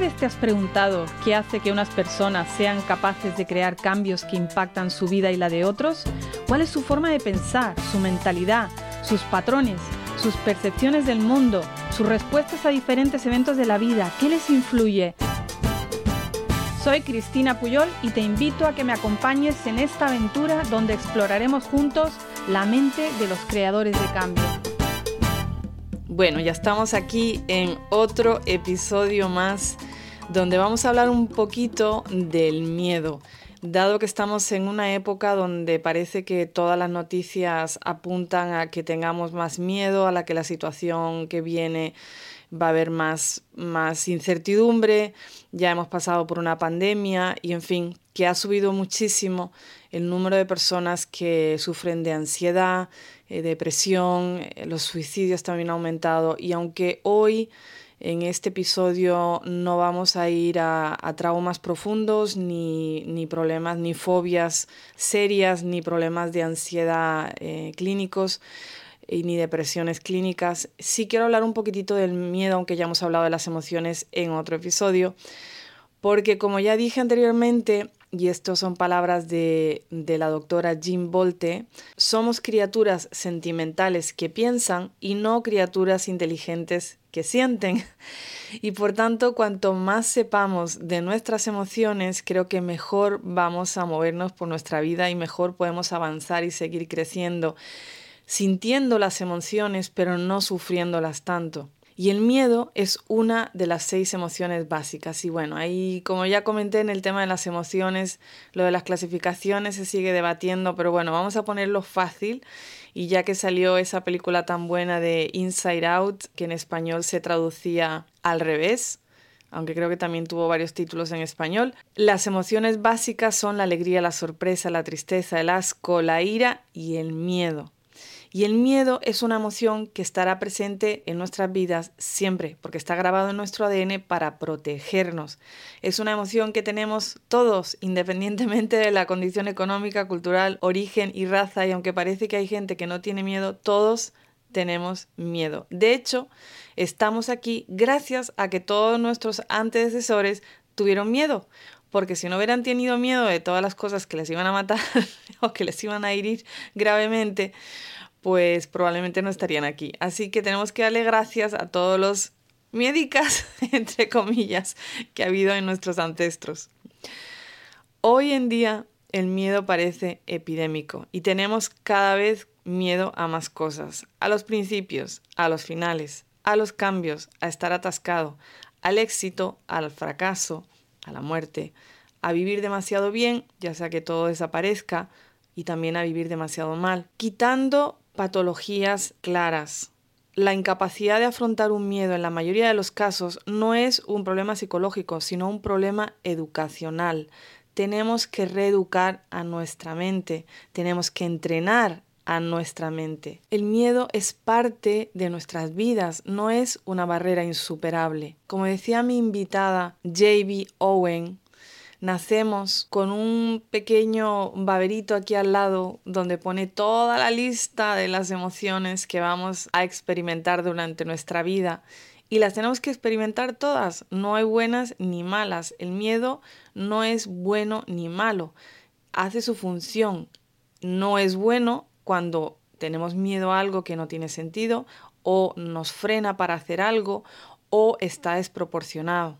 vez te has preguntado qué hace que unas personas sean capaces de crear cambios que impactan su vida y la de otros? ¿Cuál es su forma de pensar, su mentalidad, sus patrones, sus percepciones del mundo, sus respuestas a diferentes eventos de la vida? ¿Qué les influye? Soy Cristina Puyol y te invito a que me acompañes en esta aventura donde exploraremos juntos la mente de los creadores de cambio. Bueno, ya estamos aquí en otro episodio más donde vamos a hablar un poquito del miedo. Dado que estamos en una época donde parece que todas las noticias apuntan a que tengamos más miedo, a la que la situación que viene va a haber más, más incertidumbre, ya hemos pasado por una pandemia y en fin, que ha subido muchísimo el número de personas que sufren de ansiedad, eh, depresión, eh, los suicidios también han aumentado y aunque hoy en este episodio no vamos a ir a, traumas profundos, ni, ni, problemas, ni fobias serias, ni problemas de ansiedad eh, clínicos y ni depresiones clínicas. Sí quiero hablar un poquitito del miedo, aunque ya hemos hablado de las emociones en otro episodio, porque como ya dije anteriormente, y estas son palabras de, de, la doctora Jim Bolte, somos criaturas sentimentales que piensan y no criaturas inteligentes que sienten. Y por tanto, cuanto más sepamos de nuestras emociones, creo que mejor vamos a movernos por nuestra vida y mejor podemos avanzar y seguir creciendo sintiendo las emociones pero no sufriéndolas tanto. Y el miedo es una de las seis emociones básicas. Y bueno, ahí como ya comenté en el tema de las emociones, lo de las clasificaciones se sigue debatiendo, pero bueno, vamos a ponerlo fácil. Y ya que salió esa película tan buena de Inside Out, que en español se traducía al revés, aunque creo que también tuvo varios títulos en español. Las emociones básicas son la alegría, la sorpresa, la tristeza, el asco, la ira y el miedo. Y el miedo es una emoción que estará presente en nuestras vidas siempre, porque está grabado en nuestro ADN para protegernos. Es una emoción que tenemos todos, independientemente de la condición económica, cultural, origen y raza, y aunque parece que hay gente que no tiene miedo, todos tenemos miedo. De hecho, estamos aquí gracias a que todos nuestros antecesores tuvieron miedo porque si no hubieran tenido miedo de todas las cosas que les iban a matar o que les iban a herir gravemente, pues probablemente no estarían aquí. Así que tenemos que darle gracias a todos los médicas, entre comillas, que ha habido en nuestros ancestros. Hoy en día el miedo parece epidémico y tenemos cada vez miedo a más cosas, a los principios, a los finales, a los cambios, a estar atascado, al éxito, al fracaso, a la muerte, a vivir demasiado bien, ya sea que todo desaparezca, y también a vivir demasiado mal, quitando patologías claras. La incapacidad de afrontar un miedo en la mayoría de los casos no es un problema psicológico, sino un problema educacional. Tenemos que reeducar a nuestra mente, tenemos que entrenar a nuestra mente. El miedo es parte de nuestras vidas, no es una barrera insuperable. Como decía mi invitada JB Owen, nacemos con un pequeño baberito aquí al lado donde pone toda la lista de las emociones que vamos a experimentar durante nuestra vida. Y las tenemos que experimentar todas, no hay buenas ni malas. El miedo no es bueno ni malo, hace su función. No es bueno cuando tenemos miedo a algo que no tiene sentido o nos frena para hacer algo o está desproporcionado.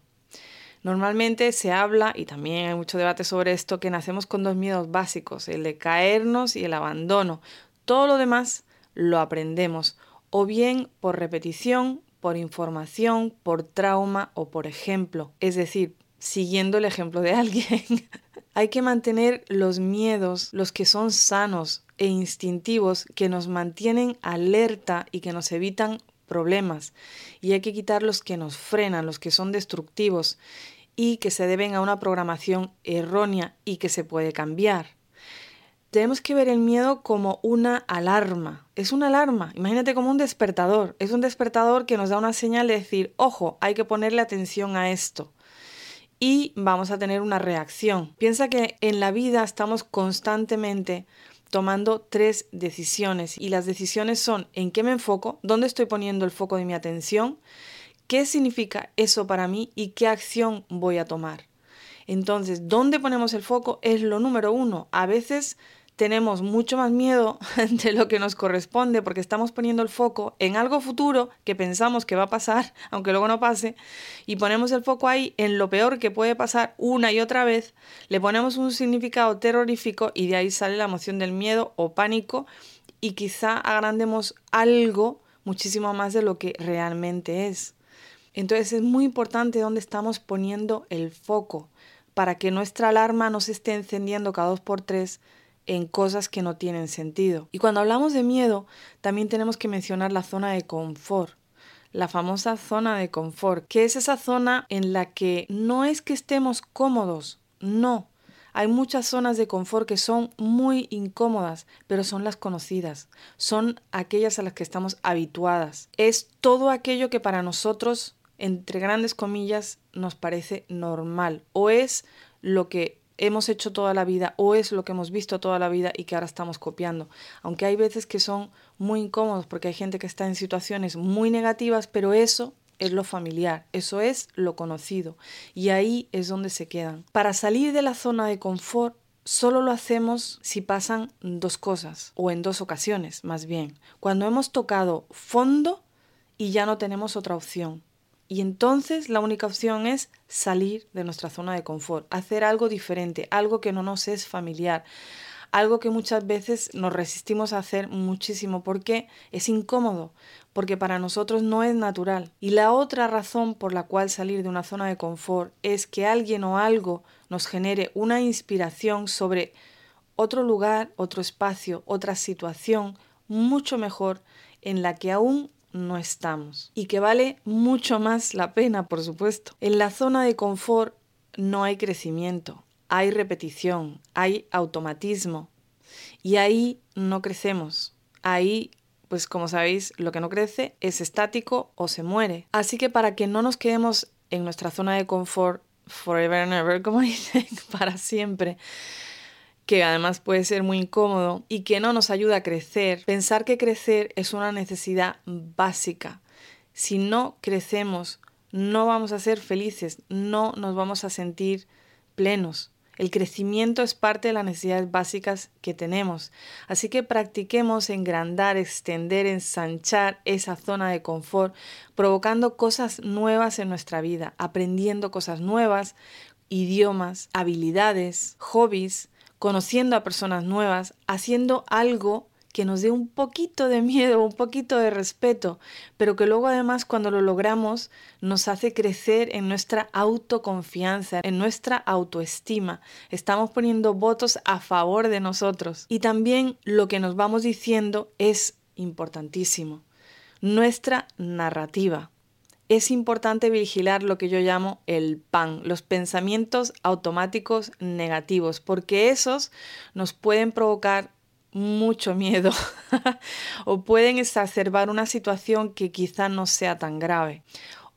Normalmente se habla, y también hay mucho debate sobre esto, que nacemos con dos miedos básicos, el de caernos y el abandono. Todo lo demás lo aprendemos, o bien por repetición, por información, por trauma o por ejemplo, es decir, siguiendo el ejemplo de alguien. hay que mantener los miedos, los que son sanos e instintivos, que nos mantienen alerta y que nos evitan problemas y hay que quitar los que nos frenan, los que son destructivos y que se deben a una programación errónea y que se puede cambiar. Tenemos que ver el miedo como una alarma. Es una alarma, imagínate como un despertador. Es un despertador que nos da una señal de decir, ojo, hay que ponerle atención a esto. Y vamos a tener una reacción. Piensa que en la vida estamos constantemente tomando tres decisiones y las decisiones son en qué me enfoco, dónde estoy poniendo el foco de mi atención, ¿Qué significa eso para mí y qué acción voy a tomar? Entonces, ¿dónde ponemos el foco? Es lo número uno. A veces tenemos mucho más miedo de lo que nos corresponde porque estamos poniendo el foco en algo futuro que pensamos que va a pasar, aunque luego no pase, y ponemos el foco ahí en lo peor que puede pasar una y otra vez, le ponemos un significado terrorífico y de ahí sale la emoción del miedo o pánico y quizá agrandemos algo muchísimo más de lo que realmente es. Entonces es muy importante dónde estamos poniendo el foco para que nuestra alarma no se esté encendiendo cada dos por tres en cosas que no tienen sentido. Y cuando hablamos de miedo, también tenemos que mencionar la zona de confort. La famosa zona de confort, que es esa zona en la que no es que estemos cómodos, no. Hay muchas zonas de confort que son muy incómodas, pero son las conocidas, son aquellas a las que estamos habituadas. Es todo aquello que para nosotros, entre grandes comillas, nos parece normal o es lo que hemos hecho toda la vida o es lo que hemos visto toda la vida y que ahora estamos copiando. Aunque hay veces que son muy incómodos porque hay gente que está en situaciones muy negativas, pero eso es lo familiar, eso es lo conocido y ahí es donde se quedan. Para salir de la zona de confort solo lo hacemos si pasan dos cosas o en dos ocasiones más bien. Cuando hemos tocado fondo y ya no tenemos otra opción. Y entonces la única opción es salir de nuestra zona de confort, hacer algo diferente, algo que no nos es familiar, algo que muchas veces nos resistimos a hacer muchísimo porque es incómodo, porque para nosotros no es natural. Y la otra razón por la cual salir de una zona de confort es que alguien o algo nos genere una inspiración sobre otro lugar, otro espacio, otra situación mucho mejor en la que aún no estamos y que vale mucho más la pena, por supuesto. En la zona de confort no hay crecimiento, hay repetición, hay automatismo y ahí no crecemos. Ahí, pues como sabéis, lo que no crece es estático o se muere. Así que para que no nos quedemos en nuestra zona de confort forever and ever, como dicen, para siempre, que además puede ser muy incómodo y que no nos ayuda a crecer, pensar que crecer es una necesidad básica. Si no crecemos, no vamos a ser felices, no nos vamos a sentir plenos. El crecimiento es parte de las necesidades básicas que tenemos. Así que practiquemos engrandar, extender, ensanchar esa zona de confort, provocando cosas nuevas en nuestra vida, aprendiendo cosas nuevas, idiomas, habilidades, hobbies, conociendo a personas nuevas, haciendo algo que nos dé un poquito de miedo, un poquito de respeto, pero que luego además cuando lo logramos nos hace crecer en nuestra autoconfianza, en nuestra autoestima. Estamos poniendo votos a favor de nosotros. Y también lo que nos vamos diciendo es importantísimo. Nuestra narrativa es importante vigilar lo que yo llamo el PAN, los pensamientos automáticos negativos, porque esos nos pueden provocar mucho miedo o pueden exacerbar una situación que quizá no sea tan grave.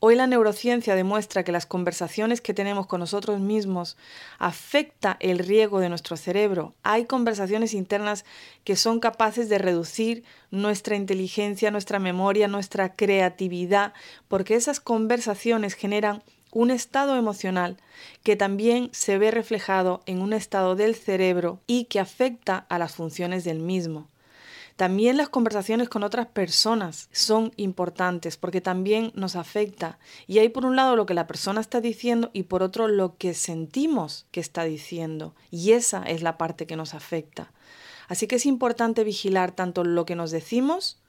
Hoy la neurociencia demuestra que las conversaciones que tenemos con nosotros mismos afecta el riego de nuestro cerebro. Hay conversaciones internas que son capaces de reducir nuestra inteligencia, nuestra memoria, nuestra creatividad, porque esas conversaciones generan un estado emocional que también se ve reflejado en un estado del cerebro y que afecta a las funciones del mismo. También las conversaciones con otras personas son importantes porque también nos afecta. Y hay por un lado lo que la persona está diciendo y por otro lo que sentimos que está diciendo. Y esa es la parte que nos afecta. Así que es importante vigilar tanto lo que nos decimos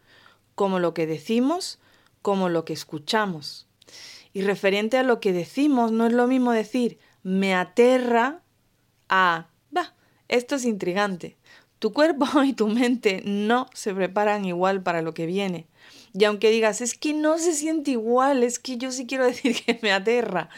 como lo que decimos como lo que escuchamos. Y referente a lo que decimos, no es lo mismo decir me aterra a, esto es intrigante. Tu cuerpo y tu mente no se preparan igual para lo que viene. Y aunque digas, es que no se siente igual, es que yo sí quiero decir que me aterra.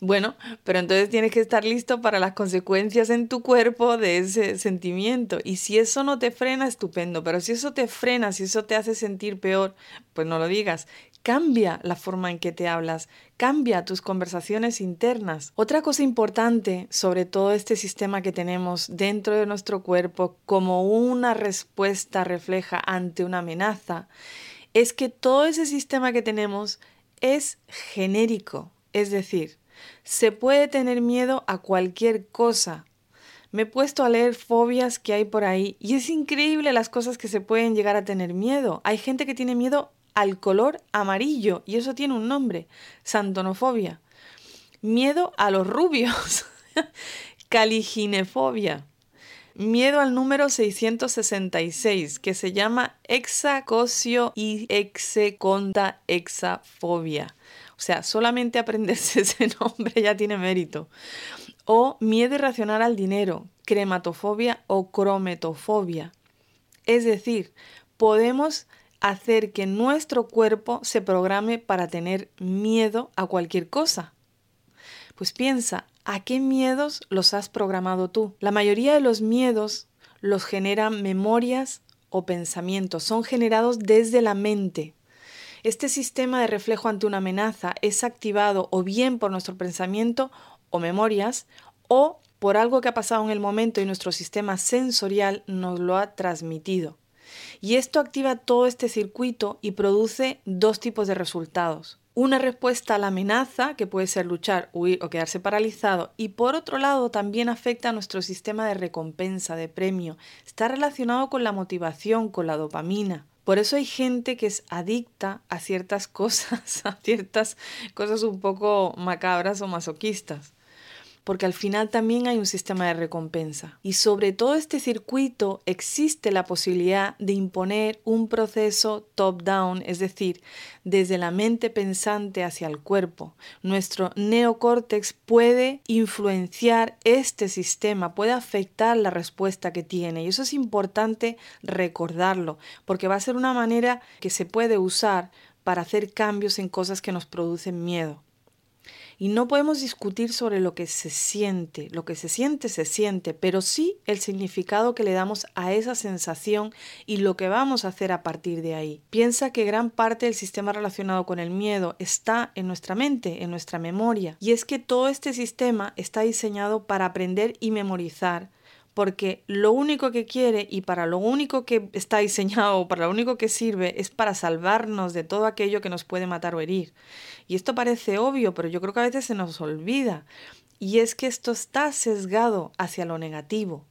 Bueno, pero entonces tienes que estar listo para las consecuencias en tu cuerpo de ese sentimiento. Y si eso no te frena, estupendo. Pero si eso te frena, si eso te hace sentir peor, pues no lo digas. Cambia la forma en que te hablas, cambia tus conversaciones internas. Otra cosa importante sobre todo este sistema que tenemos dentro de nuestro cuerpo como una respuesta refleja ante una amenaza, es que todo ese sistema que tenemos es genérico, es decir, se puede tener miedo a cualquier cosa. Me he puesto a leer fobias que hay por ahí y es increíble las cosas que se pueden llegar a tener miedo. Hay gente que tiene miedo al color amarillo y eso tiene un nombre, santonofobia. Miedo a los rubios, caliginefobia. Miedo al número 666, que se llama hexacosio y execonta exafobia. O sea, solamente aprenderse ese nombre ya tiene mérito. O miedo irracional al dinero, crematofobia o crometofobia. Es decir, podemos hacer que nuestro cuerpo se programe para tener miedo a cualquier cosa. Pues piensa, ¿a qué miedos los has programado tú? La mayoría de los miedos los generan memorias o pensamientos, son generados desde la mente. Este sistema de reflejo ante una amenaza es activado o bien por nuestro pensamiento o memorias o por algo que ha pasado en el momento y nuestro sistema sensorial nos lo ha transmitido. Y esto activa todo este circuito y produce dos tipos de resultados una respuesta a la amenaza, que puede ser luchar, huir o quedarse paralizado, y por otro lado también afecta a nuestro sistema de recompensa, de premio. Está relacionado con la motivación, con la dopamina. Por eso hay gente que es adicta a ciertas cosas, a ciertas cosas un poco macabras o masoquistas porque al final también hay un sistema de recompensa. Y sobre todo este circuito existe la posibilidad de imponer un proceso top-down, es decir, desde la mente pensante hacia el cuerpo. Nuestro neocórtex puede influenciar este sistema, puede afectar la respuesta que tiene. Y eso es importante recordarlo, porque va a ser una manera que se puede usar para hacer cambios en cosas que nos producen miedo. Y no podemos discutir sobre lo que se siente. Lo que se siente, se siente, pero sí el significado que le damos a esa sensación y lo que vamos a hacer a partir de ahí. Piensa que gran parte del sistema relacionado con el miedo está en nuestra mente, en nuestra memoria. Y es que todo este sistema está diseñado para aprender y memorizar porque lo único que quiere y para lo único que está diseñado para lo único que sirve es para salvarnos de todo aquello que nos puede matar o herir. Y esto parece obvio, pero yo creo que a veces se nos olvida. Y es que esto está sesgado hacia lo negativo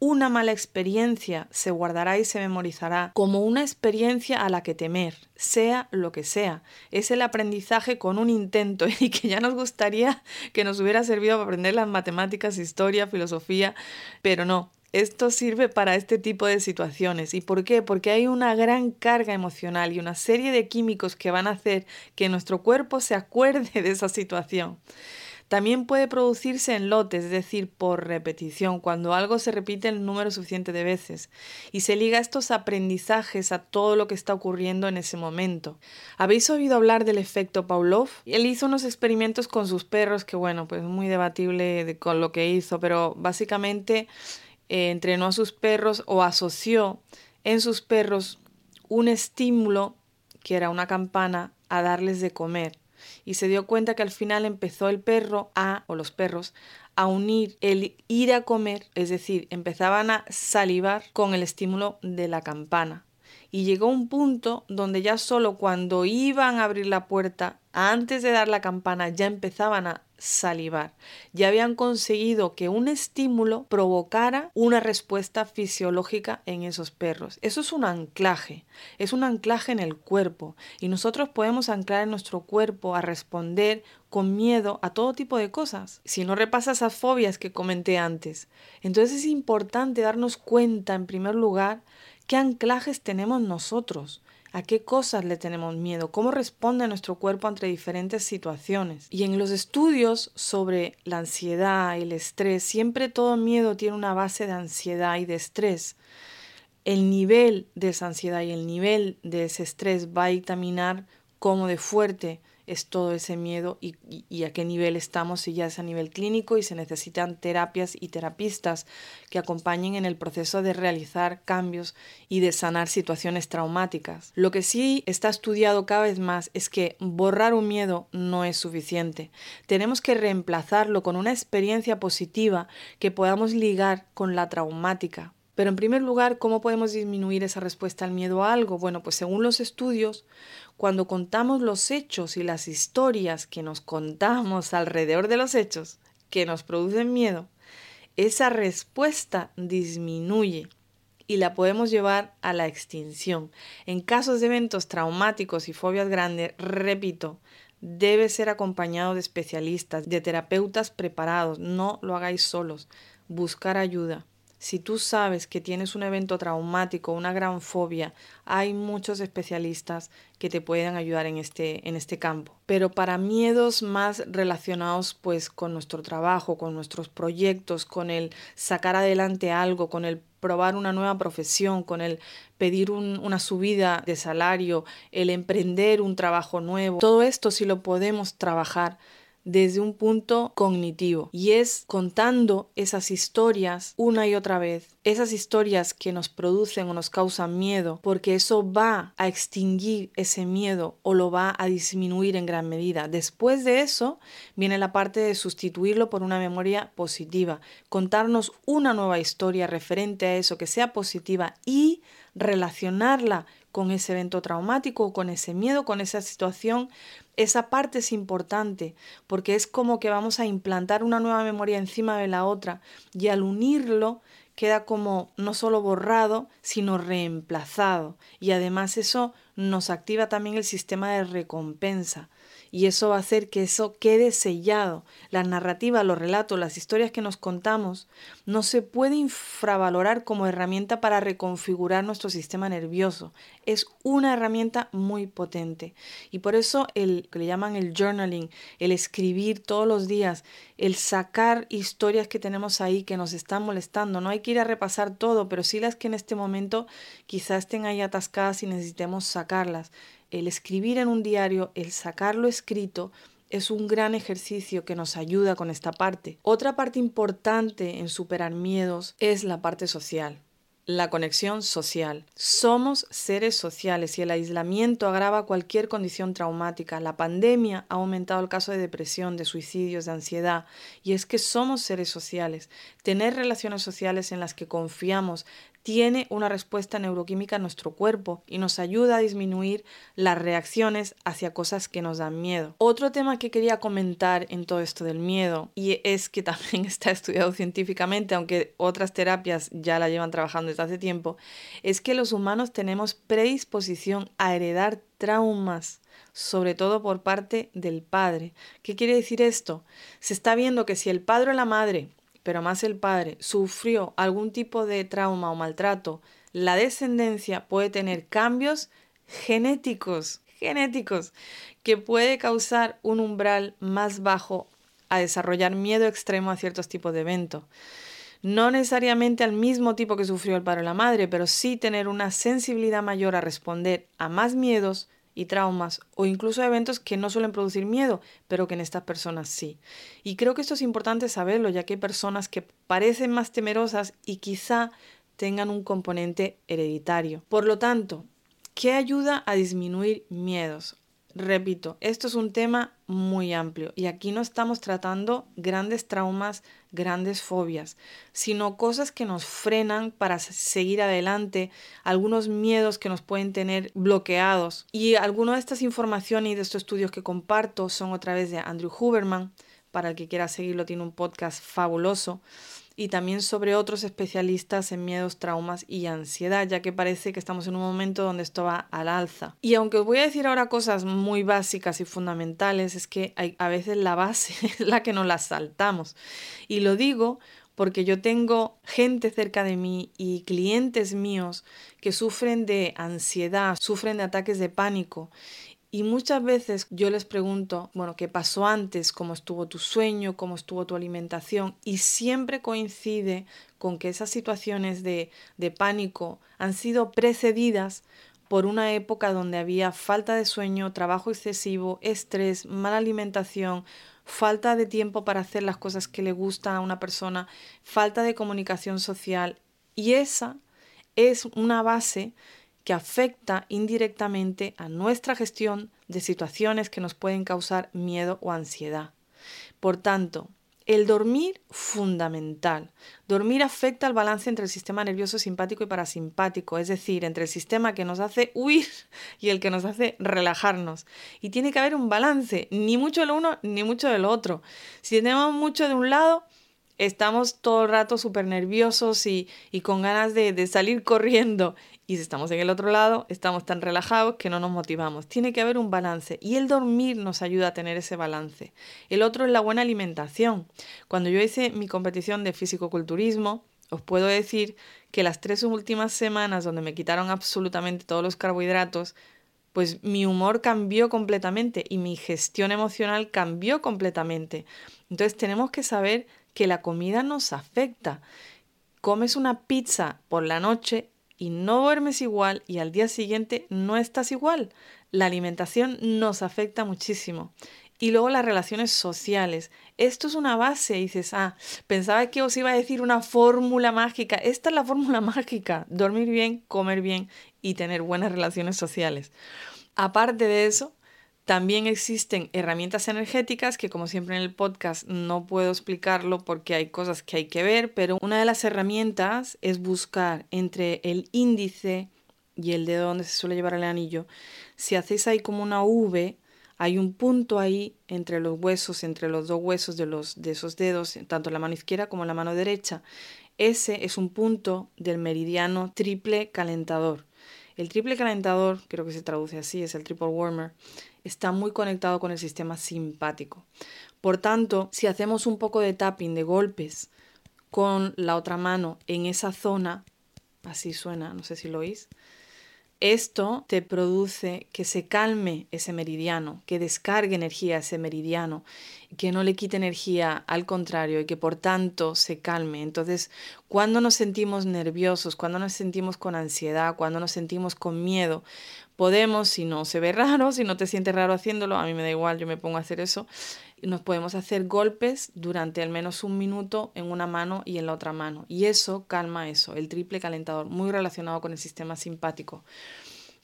una mala experiencia se guardará y se memorizará como una experiencia a la que temer, sea lo que sea. Es el aprendizaje con un intento y que ya nos gustaría que nos hubiera servido para aprender las matemáticas, historia, filosofía, pero no. Esto sirve para este tipo de situaciones. ¿Y por qué? Porque hay una gran carga emocional y una serie de químicos que van a hacer que nuestro cuerpo se acuerde de esa situación. También puede producirse en lotes, es decir, por repetición, cuando algo se repite el número suficiente de veces y se liga estos aprendizajes a todo lo que está ocurriendo en ese momento. ¿Habéis oído hablar del efecto Pavlov? Él hizo unos experimentos con sus perros que, bueno, pues muy debatible con lo que hizo, pero básicamente eh, entrenó a sus perros o asoció en sus perros un estímulo, que era una campana, a darles de comer y se dio cuenta que al final empezó el perro a, o los perros, a unir el ir a comer, es decir, empezaban a salivar con el estímulo de la campana. Y llegó un punto donde ya solo cuando iban a abrir la puerta, antes de dar la campana, ya empezaban a salivar. Ya habían conseguido que un estímulo provocara una respuesta fisiológica en esos perros. Eso es un anclaje, es un anclaje en el cuerpo y nosotros podemos anclar en nuestro cuerpo a responder con miedo a todo tipo de cosas. Si no repasa esas fobias que comenté antes. Entonces es importante darnos cuenta en primer lugar qué anclajes tenemos nosotros a qué cosas le tenemos miedo, cómo responde nuestro cuerpo ante diferentes situaciones. Y en los estudios sobre la ansiedad y el estrés, siempre todo miedo tiene una base de ansiedad y de estrés. El nivel de esa ansiedad y el nivel de ese estrés va a dictaminar cómo de fuerte es todo ese miedo y, a qué nivel estamos, si ya es a nivel clínico y se necesitan terapias y terapistas que acompañen en el proceso de realizar cambios y de sanar situaciones traumáticas. Lo que sí está estudiado cada vez más es que borrar un miedo no es suficiente. Tenemos que reemplazarlo con una experiencia positiva que podamos ligar con la traumática Pero en primer lugar, ¿cómo podemos disminuir esa respuesta al miedo a algo? Bueno, pues según los estudios, cuando contamos los hechos y las historias que nos contamos alrededor de los hechos que nos producen miedo, esa respuesta disminuye y la podemos llevar a la extinción. En casos de eventos traumáticos y fobias grandes, repito, debe ser acompañado de especialistas, de terapeutas preparados. No lo hagáis solos. Buscar ayuda. Si tú sabes que tienes un evento traumático, una gran fobia, hay muchos especialistas que te pueden ayudar en este, en este campo. Pero para miedos más relacionados pues con nuestro trabajo, con nuestros proyectos, con el sacar adelante algo, con el probar una nueva profesión, con el pedir una subida de salario, el emprender un trabajo nuevo, todo esto sí lo podemos trabajar desde un punto cognitivo y es contando esas historias una y otra vez, esas historias que nos producen o nos causan miedo, porque eso va a extinguir ese miedo o lo va a disminuir en gran medida. Después de eso viene la parte de sustituirlo por una memoria positiva, contarnos una nueva historia referente a eso que sea positiva y relacionarla con ese evento traumático, con ese miedo, con esa situación esa parte es importante porque es como que vamos a implantar una nueva memoria encima de la otra y al unirlo queda como no solo borrado, sino reemplazado. Y además eso nos activa también el sistema de recompensa y eso va a hacer que eso quede sellado. La narrativa, los relatos, las historias que nos contamos no se puede infravalorar como herramienta para reconfigurar nuestro sistema nervioso. Es una herramienta muy potente y por eso el que le llaman el journaling, el escribir todos los días, el sacar historias que tenemos ahí que nos están molestando. No hay que ir a repasar todo, pero sí las que en este momento quizás estén ahí atascadas y necesitemos sacarlas el escribir en un diario, el sacarlo escrito, es un gran ejercicio que nos ayuda con esta parte. Otra parte importante en superar miedos es la parte social la conexión social. Somos seres sociales y el aislamiento agrava cualquier condición traumática. La pandemia ha aumentado el caso de depresión, de suicidios, de ansiedad. Y es que somos seres sociales. Tener relaciones sociales en las que confiamos, tiene una respuesta neuroquímica en nuestro cuerpo y nos ayuda a disminuir las reacciones hacia cosas que nos dan miedo. Otro tema que quería comentar en todo esto del miedo, y es que también está estudiado científicamente, aunque otras terapias ya la llevan trabajando desde hace tiempo, es que los humanos tenemos predisposición a heredar traumas sobre todo por parte del padre. ¿Qué quiere decir esto? Se está viendo que si el padre o la madre pero más el padre, sufrió algún tipo de trauma o maltrato, la descendencia puede tener cambios genéticos, genéticos, que puede causar un umbral más bajo a desarrollar miedo extremo a ciertos tipos de eventos. No necesariamente al mismo tipo que sufrió el padre o la madre, pero sí tener una sensibilidad mayor a responder a más miedos y traumas o incluso eventos que no suelen producir miedo, pero que en estas personas sí. Y creo que esto es importante saberlo, ya que hay personas que parecen más temerosas y quizá tengan un componente hereditario. Por lo tanto, ¿qué ayuda a disminuir miedos? Repito, esto es un tema muy amplio y aquí no estamos tratando grandes traumas, grandes fobias, sino cosas que nos frenan para seguir adelante, algunos miedos que nos pueden tener bloqueados. Y algunas de estas informaciones y de estos estudios que comparto son otra vez de Andrew Huberman, para el que quiera seguirlo tiene un podcast fabuloso y también sobre otros especialistas en miedos, traumas y ansiedad, ya que parece que estamos en un momento donde esto va al alza. Y aunque os voy a decir ahora cosas muy básicas y fundamentales, es que hay, a veces la base es la que nos la saltamos. Y lo digo porque yo tengo gente cerca de mí y clientes míos que sufren de ansiedad, sufren de ataques de pánico y muchas veces yo les pregunto, bueno, ¿qué pasó antes? ¿Cómo estuvo tu sueño? ¿Cómo estuvo tu alimentación? Y siempre coincide con que esas situaciones de, de pánico han sido precedidas por una época donde había falta de sueño, trabajo excesivo, estrés, mala alimentación, falta de tiempo para hacer las cosas que le gustan a una persona, falta de comunicación social. Y esa es una base que afecta indirectamente a nuestra gestión de situaciones que nos pueden causar miedo o ansiedad. Por tanto, el dormir, fundamental. Dormir afecta al balance entre el sistema nervioso simpático y parasimpático, es decir, entre el sistema que nos hace huir y el que nos hace relajarnos. Y tiene que haber un balance, ni mucho de lo uno ni mucho de lo otro. Si tenemos mucho de un lado, estamos todo el rato súper nerviosos y, con ganas de, de salir corriendo y si estamos en el otro lado, estamos tan relajados que no nos motivamos. Tiene que haber un balance y el dormir nos ayuda a tener ese balance. El otro es la buena alimentación. Cuando yo hice mi competición de físico-culturismo, os puedo decir que las tres últimas semanas donde me quitaron absolutamente todos los carbohidratos, pues mi humor cambió completamente y mi gestión emocional cambió completamente. Entonces tenemos que saber que la comida nos afecta. Comes una pizza por la noche y no duermes igual y al día siguiente no estás igual. La alimentación nos afecta muchísimo. Y luego las relaciones sociales. Esto es una base. dices, ah, pensaba que os iba a decir una fórmula mágica. Esta es la fórmula mágica. Dormir bien, comer bien y tener buenas relaciones sociales. Aparte de eso, también existen herramientas energéticas que como siempre en el podcast no puedo explicarlo porque hay cosas que hay que ver, pero una de las herramientas es buscar entre el índice y el dedo donde se suele llevar el anillo. Si hacéis ahí como una V, hay un punto ahí entre los huesos, entre los dos huesos de, los, de esos dedos, tanto la mano izquierda como la mano derecha. Ese es un punto del meridiano triple calentador. El triple calentador, creo que se traduce así, es el triple warmer, está muy conectado con el sistema simpático. Por tanto, si hacemos un poco de tapping, de golpes con la otra mano en esa zona, así suena, no sé si lo oís, esto te produce que se calme ese meridiano, que descargue energía ese meridiano, que no le quite energía, al contrario, y que por tanto se calme. Entonces, cuando nos sentimos nerviosos, cuando nos sentimos con ansiedad, cuando nos sentimos con miedo, podemos, si no se ve raro, si no te sientes raro haciéndolo, a mí me da igual, yo me pongo a hacer eso, nos podemos hacer golpes durante al menos un minuto en una mano y en la otra mano. Y eso calma eso, el triple calentador, muy relacionado con el sistema simpático.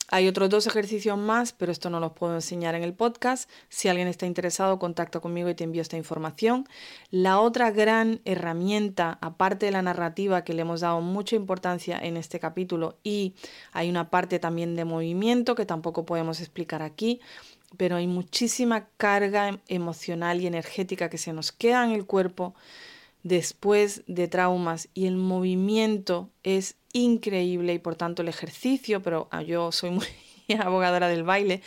Hay otros dos ejercicios más, pero esto no los puedo enseñar en el podcast. Si alguien está interesado, contacta conmigo y te envío esta información. La otra gran herramienta, aparte de la narrativa que le hemos dado mucha importancia en este capítulo, y hay una parte también de movimiento que tampoco podemos explicar aquí, pero hay muchísima carga emocional y energética que se nos queda en el cuerpo después de traumas y el movimiento es increíble y por tanto el ejercicio, pero ah, yo soy muy abogadora del baile,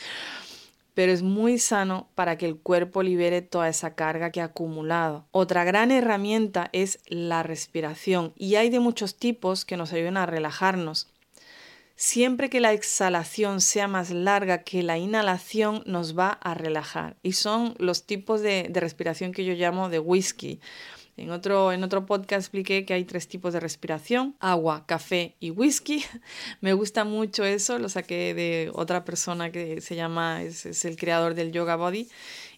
pero es muy sano para que el cuerpo libere toda esa carga que ha acumulado. Otra gran herramienta es la respiración y hay de muchos tipos que nos ayudan a relajarnos. Siempre que la exhalación sea más larga que la inhalación nos va a relajar y son los tipos de, de respiración que yo llamo de whisky en otro, en otro podcast expliqué que hay tres tipos de respiración, agua, café y whisky. Me gusta mucho eso, lo saqué de otra persona que se llama, es, es el creador del Yoga Body.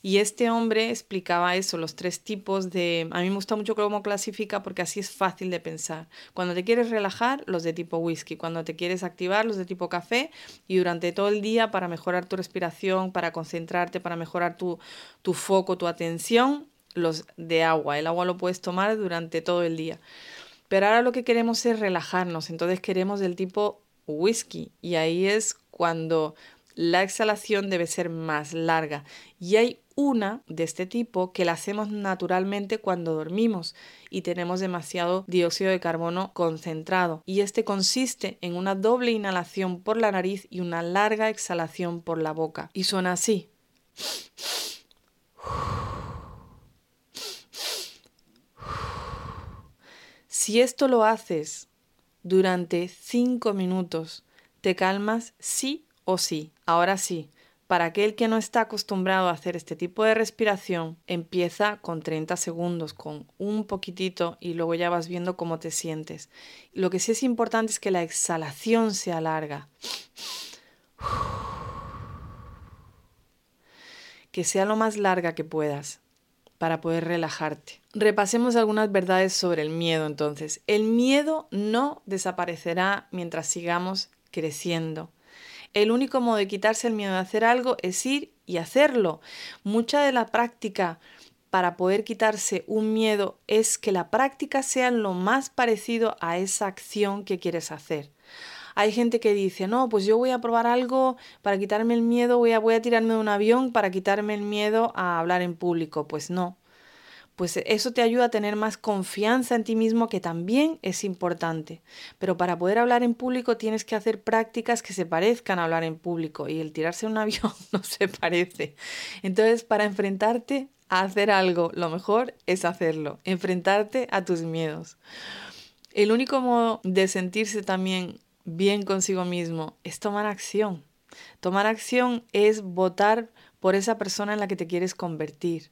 Y este hombre explicaba eso, los tres tipos de... A mí me gusta mucho cómo clasifica porque así es fácil de pensar. Cuando te quieres relajar, los de tipo whisky. Cuando te quieres activar, los de tipo café. Y durante todo el día, para mejorar tu respiración, para concentrarte, para mejorar tu, tu foco, tu atención, los de agua. El agua lo puedes tomar durante todo el día. Pero ahora lo que queremos es relajarnos, entonces queremos del tipo whisky y ahí es cuando la exhalación debe ser más larga. Y hay una de este tipo que la hacemos naturalmente cuando dormimos y tenemos demasiado dióxido de carbono concentrado. Y este consiste en una doble inhalación por la nariz y una larga exhalación por la boca. Y suena así. Si esto lo haces durante cinco minutos, te calmas sí o sí. Ahora sí, para aquel que no está acostumbrado a hacer este tipo de respiración, empieza con 30 segundos, con un poquitito y luego ya vas viendo cómo te sientes. Lo que sí es importante es que la exhalación sea larga. Que sea lo más larga que puedas para poder relajarte. Repasemos algunas verdades sobre el miedo entonces. El miedo no desaparecerá mientras sigamos creciendo. El único modo de quitarse el miedo de hacer algo es ir y hacerlo. Mucha de la práctica para poder quitarse un miedo es que la práctica sea lo más parecido a esa acción que quieres hacer. Hay gente que dice, no, pues yo voy a probar algo para quitarme el miedo, voy a, voy a tirarme de un avión para quitarme el miedo a hablar en público. Pues no, pues eso te ayuda a tener más confianza en ti mismo, que también es importante. Pero para poder hablar en público tienes que hacer prácticas que se parezcan a hablar en público y el tirarse un avión no se parece. Entonces, para enfrentarte a hacer algo, lo mejor es hacerlo, enfrentarte a tus miedos. El único modo de sentirse también bien consigo mismo es tomar acción. Tomar acción es votar por esa persona en la que te quieres convertir.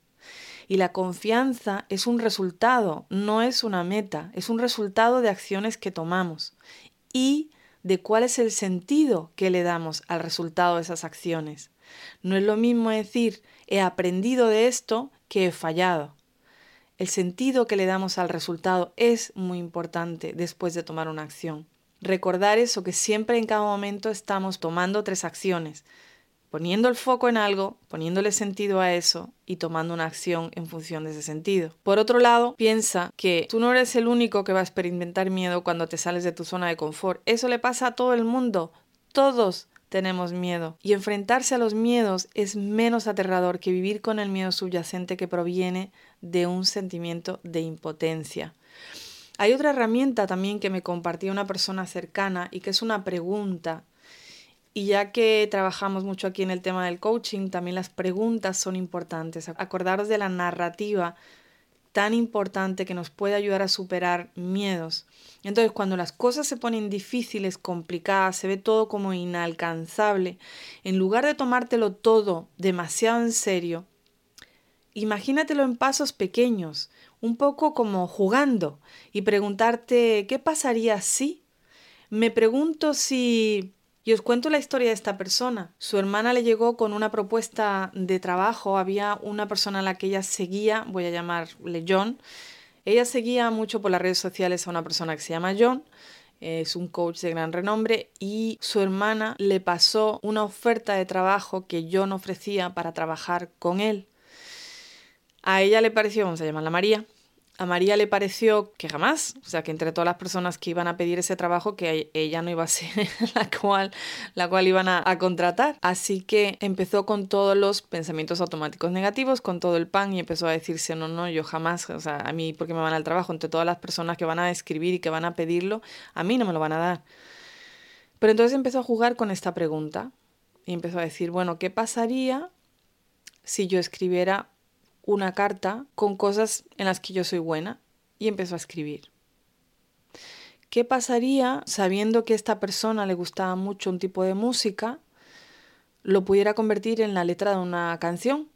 Y la confianza es un resultado, no es una meta, es un resultado de acciones que tomamos y de cuál es el sentido que le damos al resultado de esas acciones. No es lo mismo decir he aprendido de esto que he fallado. El sentido que le damos al resultado es muy importante después de tomar una acción. Recordar eso que siempre en cada momento estamos tomando tres acciones poniendo el foco en algo, poniéndole sentido a eso y tomando una acción en función de ese sentido. Por otro lado, piensa que tú no eres el único que va a experimentar miedo cuando te sales de tu zona de confort. Eso le pasa a todo el mundo. Todos tenemos miedo. Y enfrentarse a los miedos es menos aterrador que vivir con el miedo subyacente que proviene de un sentimiento de impotencia. Hay otra herramienta también que me compartió una persona cercana y que es una pregunta y ya que trabajamos mucho aquí en el tema del coaching, también las preguntas son importantes. Acordaros de la narrativa tan importante que nos puede ayudar a superar miedos. Entonces, cuando las cosas se ponen difíciles, complicadas, se ve todo como inalcanzable, en lugar de tomártelo todo demasiado en serio, imagínatelo en pasos pequeños, un poco como jugando, y preguntarte, ¿qué pasaría si? Me pregunto si y os cuento la historia de esta persona. Su hermana le llegó con una propuesta de trabajo. Había una persona a la que ella seguía, voy a llamarle John. Ella seguía mucho por las redes sociales a una persona que se llama John. Es un coach de gran renombre y su hermana le pasó una oferta de trabajo que John ofrecía para trabajar con él. A ella le pareció, vamos a llamarla María, a María le pareció que jamás, o sea, que entre todas las personas que iban a pedir ese trabajo, que ella no iba a ser la cual, la cual iban a, contratar. Así que empezó con todos los pensamientos automáticos negativos, con todo el pan y empezó a decirse, no, no, yo jamás, o sea, a mí, porque me van al trabajo? Entre todas las personas que van a escribir y que van a pedirlo, a mí no me lo van a dar. Pero entonces empezó a jugar con esta pregunta y empezó a decir, bueno, ¿qué pasaría si yo escribiera una carta con cosas en las que yo soy buena y empezó a escribir. ¿Qué pasaría sabiendo que a esta persona le gustaba mucho un tipo de música, lo pudiera convertir en la letra de una canción?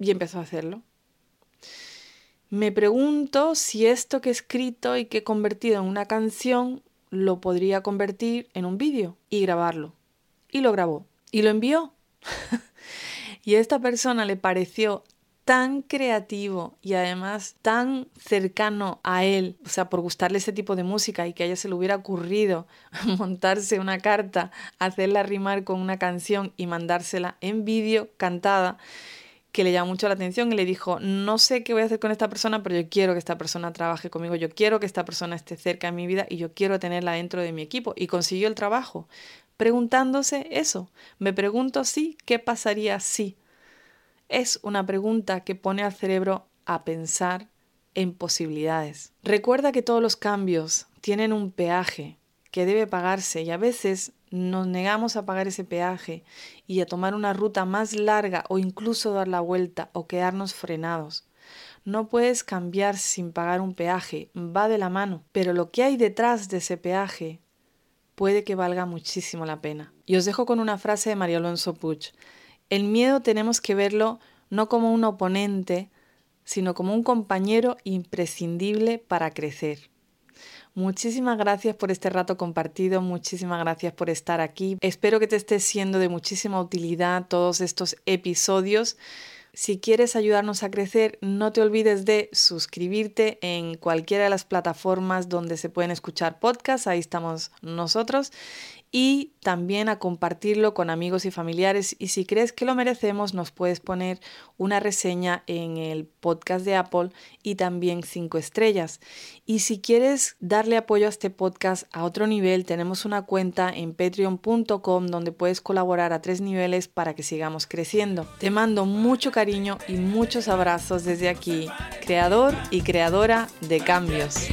Y empezó a hacerlo. Me pregunto si esto que he escrito y que he convertido en una canción lo podría convertir en un vídeo y grabarlo. Y lo grabó. Y lo envió. y esta persona le pareció tan creativo y además tan cercano a él, o sea, por gustarle ese tipo de música y que a ella se le hubiera ocurrido montarse una carta, hacerla rimar con una canción y mandársela en vídeo cantada, que le llamó mucho la atención y le dijo, no sé qué voy a hacer con esta persona, pero yo quiero que esta persona trabaje conmigo, yo quiero que esta persona esté cerca de mi vida y yo quiero tenerla dentro de mi equipo. Y consiguió el trabajo, preguntándose eso. Me pregunto sí, ¿qué pasaría si? es una pregunta que pone al cerebro a pensar en posibilidades. Recuerda que todos los cambios tienen un peaje que debe pagarse y a veces nos negamos a pagar ese peaje y a tomar una ruta más larga o incluso dar la vuelta o quedarnos frenados. No puedes cambiar sin pagar un peaje, va de la mano, pero lo que hay detrás de ese peaje puede que valga muchísimo la pena. Y os dejo con una frase de María Alonso Puig. El miedo tenemos que verlo no como un oponente, sino como un compañero imprescindible para crecer. Muchísimas gracias por este rato compartido, muchísimas gracias por estar aquí. Espero que te esté siendo de muchísima utilidad todos estos episodios. Si quieres ayudarnos a crecer, no te olvides de suscribirte en cualquiera de las plataformas donde se pueden escuchar podcasts, ahí estamos nosotros, y también a compartirlo con amigos y familiares. Y si crees que lo merecemos, nos puedes poner una reseña en el podcast de Apple y también cinco estrellas. Y si quieres darle apoyo a este podcast a otro nivel, tenemos una cuenta en patreon.com donde puedes colaborar a tres niveles para que sigamos creciendo. Te mando mucho cariño y muchos abrazos desde aquí, creador y creadora de cambios.